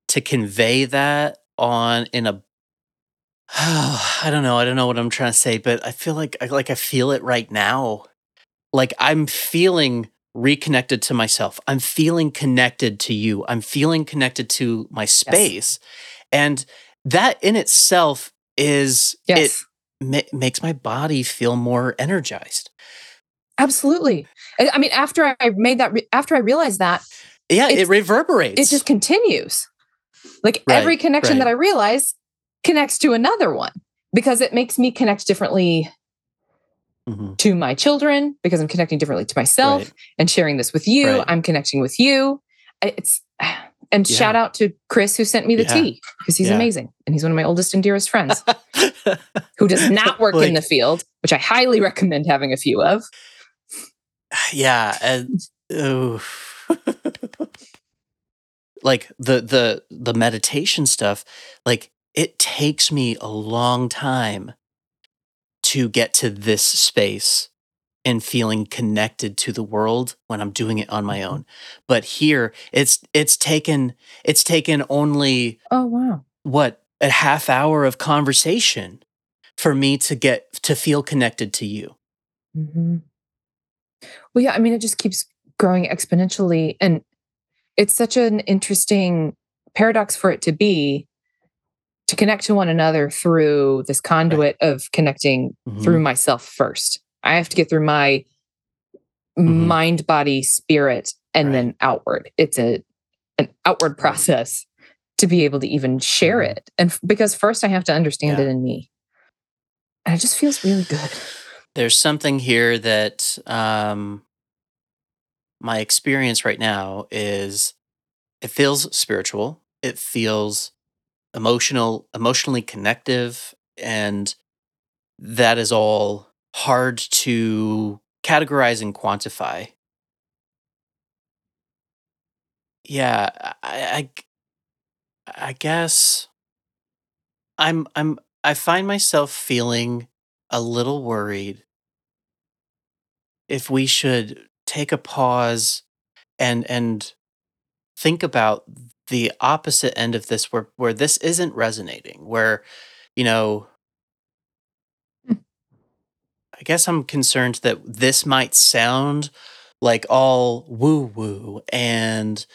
A: to convey that on in a I don't know. I don't know what I'm trying to say, but I feel like I like I feel it right now. Like I'm feeling reconnected to myself. I'm feeling connected to you. I'm feeling connected to my space. And that in itself is
B: Yes.
A: it ma- makes my body feel more energized.
B: Absolutely. I I mean, after I made that, re- after I realized that,
A: Yeah, it reverberates.
B: it just continues. Like
A: Right,
B: every connection that. I realize connects to another one because it makes me connect differently
A: Mhm,
B: to my children because I'm connecting differently to myself
A: right.
B: and sharing this with you.
A: Right.
B: I'm connecting with you. It's and
A: Yeah.
B: shout out to Chris who sent me the
A: Yeah.
B: tea because he's
A: Yeah.
B: amazing and he's one of my oldest and dearest friends who does not work in the field, which I highly recommend having a few of.
A: yeah and oh. like the the the meditation stuff like it takes me a long time to get to this space and feeling connected to the world when I'm doing it on my own but here it's it's taken it's taken only
B: Oh wow.
A: what a half hour of conversation for me to get to feel connected to you
B: hmm Well, yeah, I mean, it just keeps growing exponentially. And it's such an interesting paradox for it to be to connect to one another through this conduit of connecting through myself first. I have to get through my
A: Mhm.
B: mind, body, spirit, and
A: Right.
B: then outward. It's a an outward process to be able to even share
A: Mhm.
B: it. And f- because first I have to understand
A: Yeah.
B: it in me. And it just feels really good.
A: there's something here that um my experience right now is it feels spiritual it feels emotional emotionally connective and that is all hard to categorize and quantify. Yeah i i, I guess i'm i'm i find myself feeling a little worried if we should take a pause and and think about the opposite end of this where where this isn't resonating where you know
B: Hmm.
A: i guess i'm concerned that this might sound like all woo woo and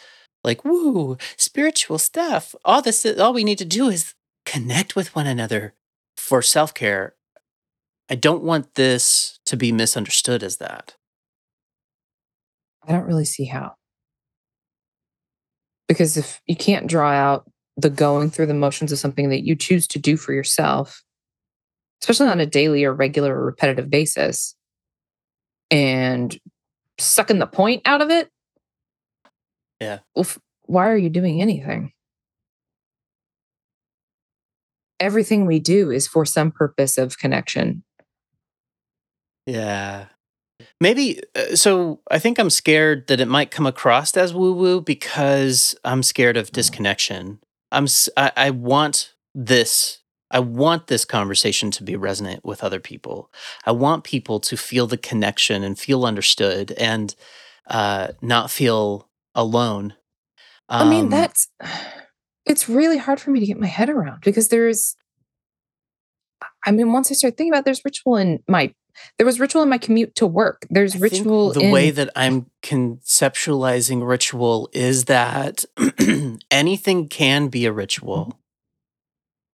A: like woo spiritual stuff. All this all we need to do is connect with one another for self-care. I don't want this to be misunderstood as that
B: I don't really see how. Because if you can't draw out the going through the motions of something that you choose to do for yourself, especially on a daily or regular or repetitive basis, and sucking the point out of it,
A: Yeah.
B: Well, f- why are you doing anything? Everything we do is for some purpose of connection.
A: Yeah. Maybe uh, so I think I'm scared that it might come across as woo woo because I'm scared of disconnection. I'm I, I want this I want this conversation to be resonant with other people. I want people to feel the connection and feel understood and uh not feel alone.
B: I mean,
A: Um,
B: that's it's really hard for me to get my head around because there's I mean, once I start thinking about it, there's ritual in my there was ritual in my commute to work. There's
A: I
B: ritual
A: the
B: in
A: way that I'm conceptualizing ritual is that anything can be a ritual,
B: Mm-hmm.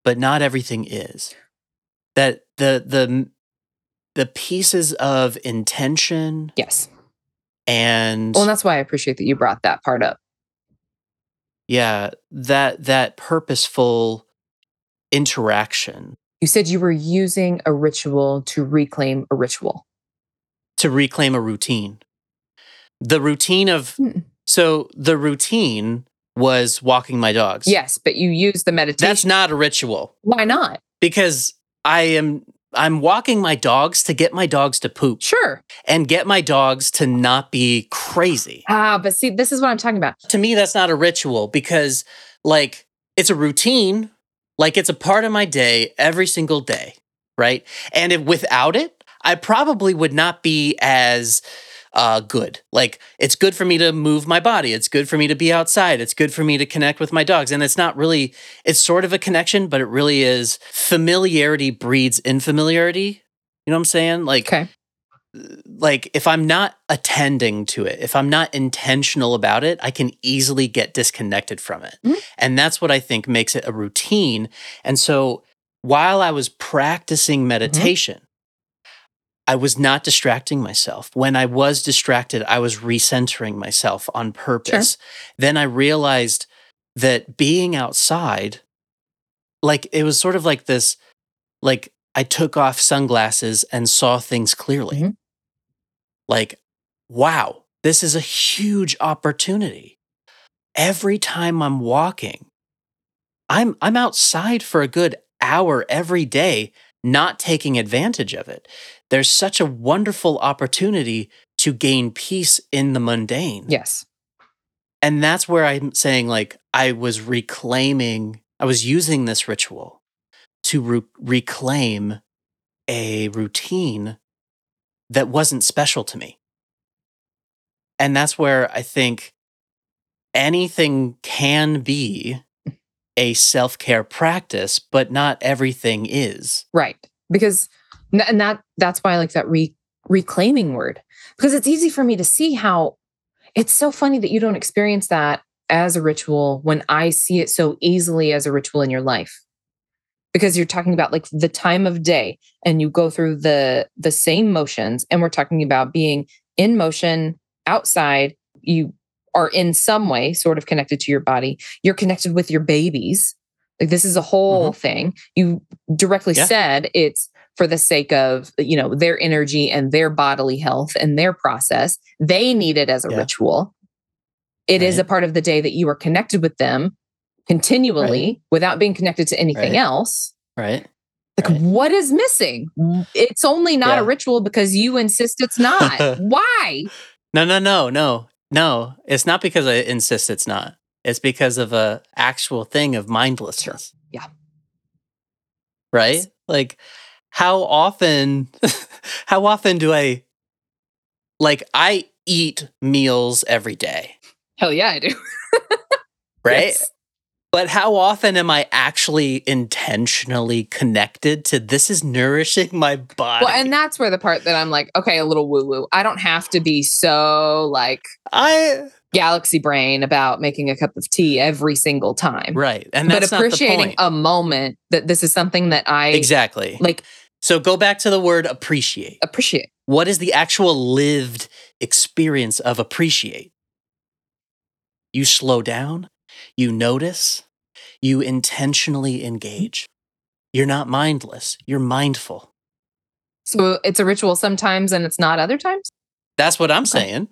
A: but not everything is. That the the the pieces of intention
B: yes.
A: and
B: Well, and that's why I appreciate that you brought that part up.
A: yeah, that that purposeful interaction
B: You said you were using a ritual to reclaim a ritual.
A: to reclaim a routine. The routine of
B: Mm.
A: so the routine was walking my dogs.
B: Yes, but you use the meditation.
A: That's not a ritual.
B: why not?
A: because I am I'm walking my dogs to get my dogs to poop
B: Sure.
A: and get my dogs to not be crazy.
B: Ah, but see, this is what I'm talking about.
A: To me that's not a ritual because like it's a routine, like it's a part of my day every single day, right? And if without it, I probably would not be as uh, good. Like it's good for me to move my body. It's good for me to be outside. It's good for me to connect with my dogs. And it's not really, it's sort of a connection, but it really is familiarity breeds infamiliarity. You know what I'm saying? Like,
B: Okay.
A: Like if I'm not attending to it, if I'm not intentional about it, I can easily get disconnected from it.
B: Mhm.
A: And that's what I think makes it a routine. And so while I was practicing meditation, I was not distracting myself. When I was distracted, I was recentering myself on purpose. Then I realized that being outside, like it was sort of like this, like I took off sunglasses and saw things clearly.
B: Mhm.
A: Like, wow, this is a huge opportunity. every time I'm walking, I'm I'm outside for a good hour every day, not taking advantage of it. There's such a wonderful opportunity to gain peace in the mundane.
B: Yes.
A: And that's where I'm saying, like, I was reclaiming, I was using this ritual to re- reclaim a routine that wasn't special to me. And that's where I think anything can be a self care practice, but not everything is.
B: Right. Because, and that, that's why I like that re, reclaiming word, because it's easy for me to see how it's so funny that you don't experience that as a ritual when I see it so easily as a ritual in your life. Because you're talking about like the time of day and you go through the the same motions and we're talking about being in motion outside you are in some way sort of connected to your body. You're connected with your babies. Like this is a whole mm-hmm. thing. You directly yeah. said it's for the sake of, you know, their energy and their bodily health and their process. They need it as a yeah. ritual. It right. is a part of the day that you are connected with them continually right. without being connected to anything
A: right.
B: else.
A: Right.
B: Like, right. what is missing? It's only not yeah. a ritual because you insist it's not. Why?
A: No, no, no, no. No, it's not because I insist it's not. It's because of a actual thing of mindlessness.
B: Yeah.
A: Right? Like how often how often do I like I eat meals every day.
B: Hell yeah, I do.
A: right? Yes. But how often am I actually intentionally connected to this is nourishing my body?
B: Well, and that's where the part that I'm like, okay, a little woo woo. I don't have to be so like
A: I
B: galaxy brain about making a cup of tea every single time.
A: Right.
B: And but appreciating a moment that this is something that I
A: Exactly.
B: Like
A: so go back to the word appreciate.
B: Appreciate.
A: What is the actual lived experience of appreciate? You slow down, you notice, you intentionally engage. You're not mindless, you're mindful.
B: So it's a ritual sometimes and it's not other times?
A: That's what I'm saying.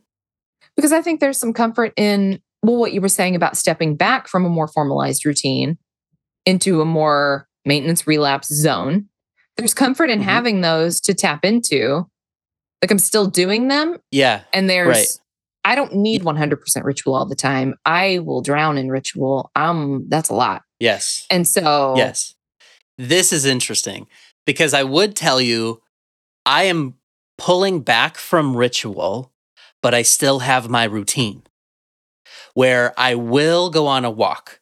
B: Because I think there's some comfort in, well, what you were saying about stepping back from a more formalized routine into a more maintenance relapse zone. There's comfort in mm-hmm. having those to tap into. Like I'm still doing them.
A: Yeah.
B: And there's right. I don't need 100% ritual all the time. I will drown in ritual. Um, that's a lot.
A: Yes.
B: And so,
A: yes, this is interesting because I would tell you, I am pulling back from ritual, but I still have my routine where I will go on a walk.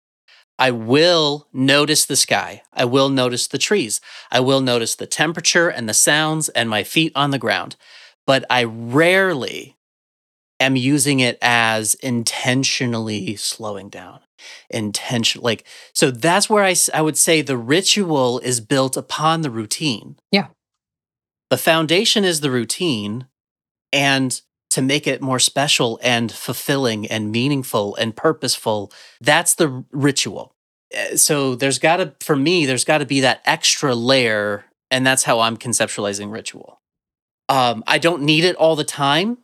A: I will notice the sky. I will notice the trees. I will notice the temperature and the sounds and my feet on the ground. But I rarely am using it as intentionally slowing down. Intention like so that's where I, I would say the ritual is built upon the routine.
B: Yeah.
A: The foundation is the routine and to make it more special and fulfilling and meaningful and purposeful that's the ritual. Eh, so there's got to for me there's got to be that extra layer and that's how i'm conceptualizing ritual. Um, i don't need it all the time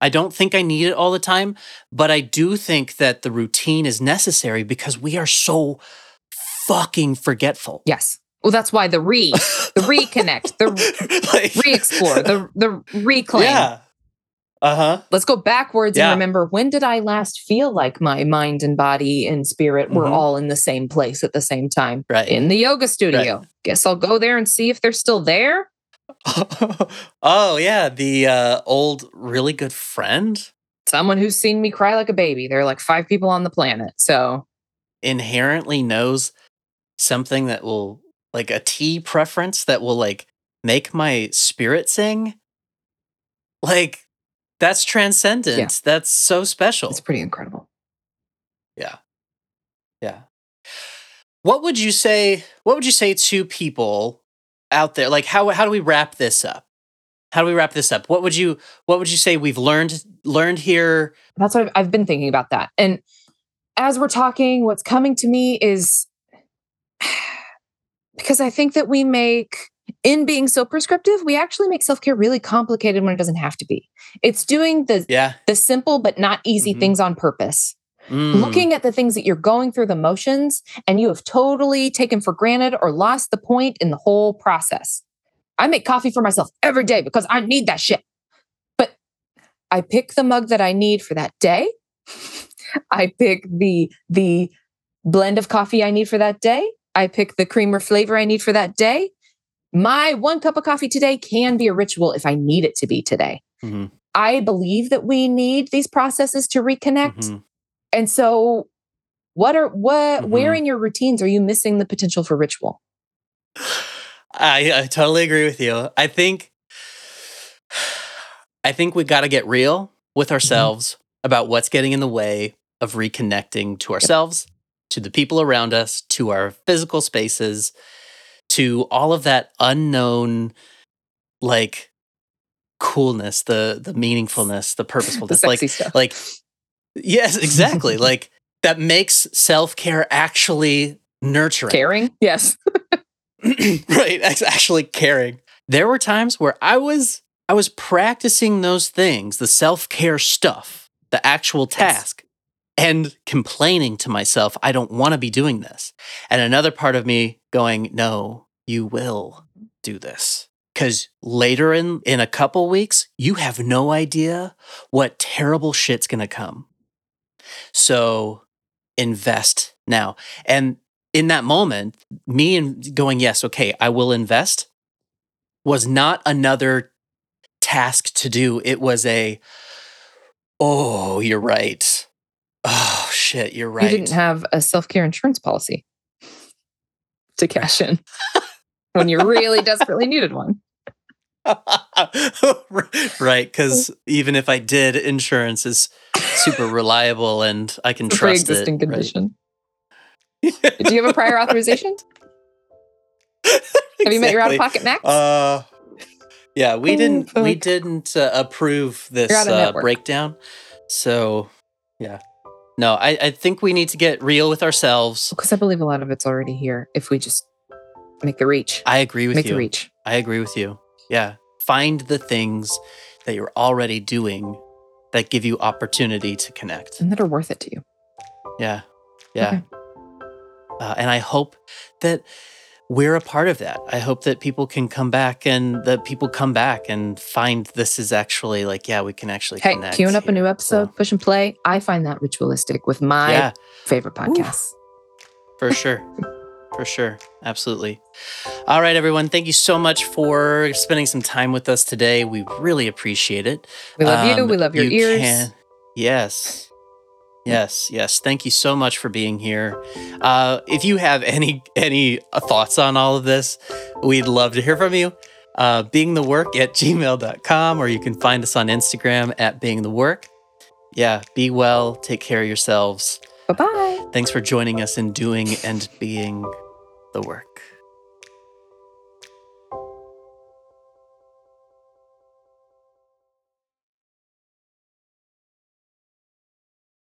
A: I don't think I need it all the time, but I do think that the routine is necessary because we are so fucking forgetful.
B: Yes. Well, that's why the re, the reconnect, the like, re-explore, the the reclaim.
A: Yeah. Uh-huh.
B: Let's go backwards yeah. and remember when did I last feel like my mind and body and spirit were mm-hmm. all in the same place at the same time?
A: Right.
B: In the yoga studio. Right. Guess I'll go there and see if they're still there.
A: oh yeah, the uh, old really good friend.
B: Someone who's seen me cry like a baby. There are like five people on the planet, so
A: inherently knows something that will like a tea preference that will like make my spirit sing. Like that's transcendent. Yeah. That's so special.
B: It's pretty incredible.
A: Yeah. Yeah. What would you say what would you say to people out there like how how do we wrap this up? How do we wrap this up? What would you what would you say we've learned learned here?
B: That's what I've, I've been thinking about that. And as we're talking what's coming to me is because i think that we make in being so prescriptive we actually make self-care really complicated when it doesn't have to be. It's doing the
A: yeah.
B: the simple but not easy mm-hmm. things on purpose
A: Mm.
B: looking at the things that you're going through the motions and you have totally taken for granted or lost the point in the whole process. I make coffee for myself every day because I need that shit. But I pick the mug that I need for that day. I pick the the blend of coffee I need for that day. I pick the creamer flavor I need for that day. My one cup of coffee today can be a ritual if I need it to be today.
A: Mhm.
B: I believe that we need these processes to reconnect.
A: Mhm.
B: And so what are what where
A: Mhm.
B: in your routines are you missing the potential for ritual?
A: I, I totally agree with you. I think I think we got to get real with ourselves about what's getting in the way of reconnecting to ourselves, to the people around us, to our physical spaces, to all of that unknown like coolness, the the meaningfulness, the
B: The
A: purposefulness.
B: sexy
A: like
B: stuff.
A: like yes, exactly. like that makes self-care actually nurturing.
B: Caring? Yes.
A: right actually caring there were times where i was i was practicing those things the self-care stuff the actual task and complaining to myself i don't want to be doing this and another part of me going no you will do this because later in in a couple weeks you have no idea what terrible shit's gonna come so invest now and in that moment, me and going, yes, okay, I will invest was not another task to do. It was a, oh, you're right. Oh, shit, you're right.
B: You didn't have a self-care insurance policy to cash in when you really desperately needed one.
A: right. Because even if I did, insurance is super reliable and I can trust it.
B: pre-existing
A: right?
B: condition. Do you have a prior authorization? Have you met your out-of-pocket max?
A: Uh, yeah, we didn't we didn't uh, approve this
B: You're out of
A: uh, breakdown. So, yeah. No, I, I think we need to get real with ourselves.
B: Because I believe a lot of it's already here if we just make the reach.
A: I agree with
B: Make
A: you.
B: Make the reach.
A: I agree with you. Yeah. Find the things that you're already doing that give you opportunity to connect.
B: And that are worth it to you.
A: Yeah. Yeah.
B: Okay.
A: Uh, and I hope that we're a part of that. I hope that people can come back and that people come back and find this is actually like, yeah, we can actually
B: Hey,
A: connect.
B: queuing up a new episode,
A: So,
B: push and play. I find that ritualistic with my
A: yeah,
B: favorite podcasts.
A: for sure. For sure. Absolutely. All right, everyone. Thank you so much for spending some time with us today. We really appreciate it.
B: We love you.
A: Um,
B: We love your ears.
A: can- yes. Yes, yes. Thank you so much for being here. Uh, if you have any any thoughts on all of this, we'd love to hear from you. Uh, being the work at gmail.com, or you can find us on Instagram at being the work. Yeah, be well, take care of yourselves.
B: Bye bye.
A: Thanks for joining us in doing and being the work.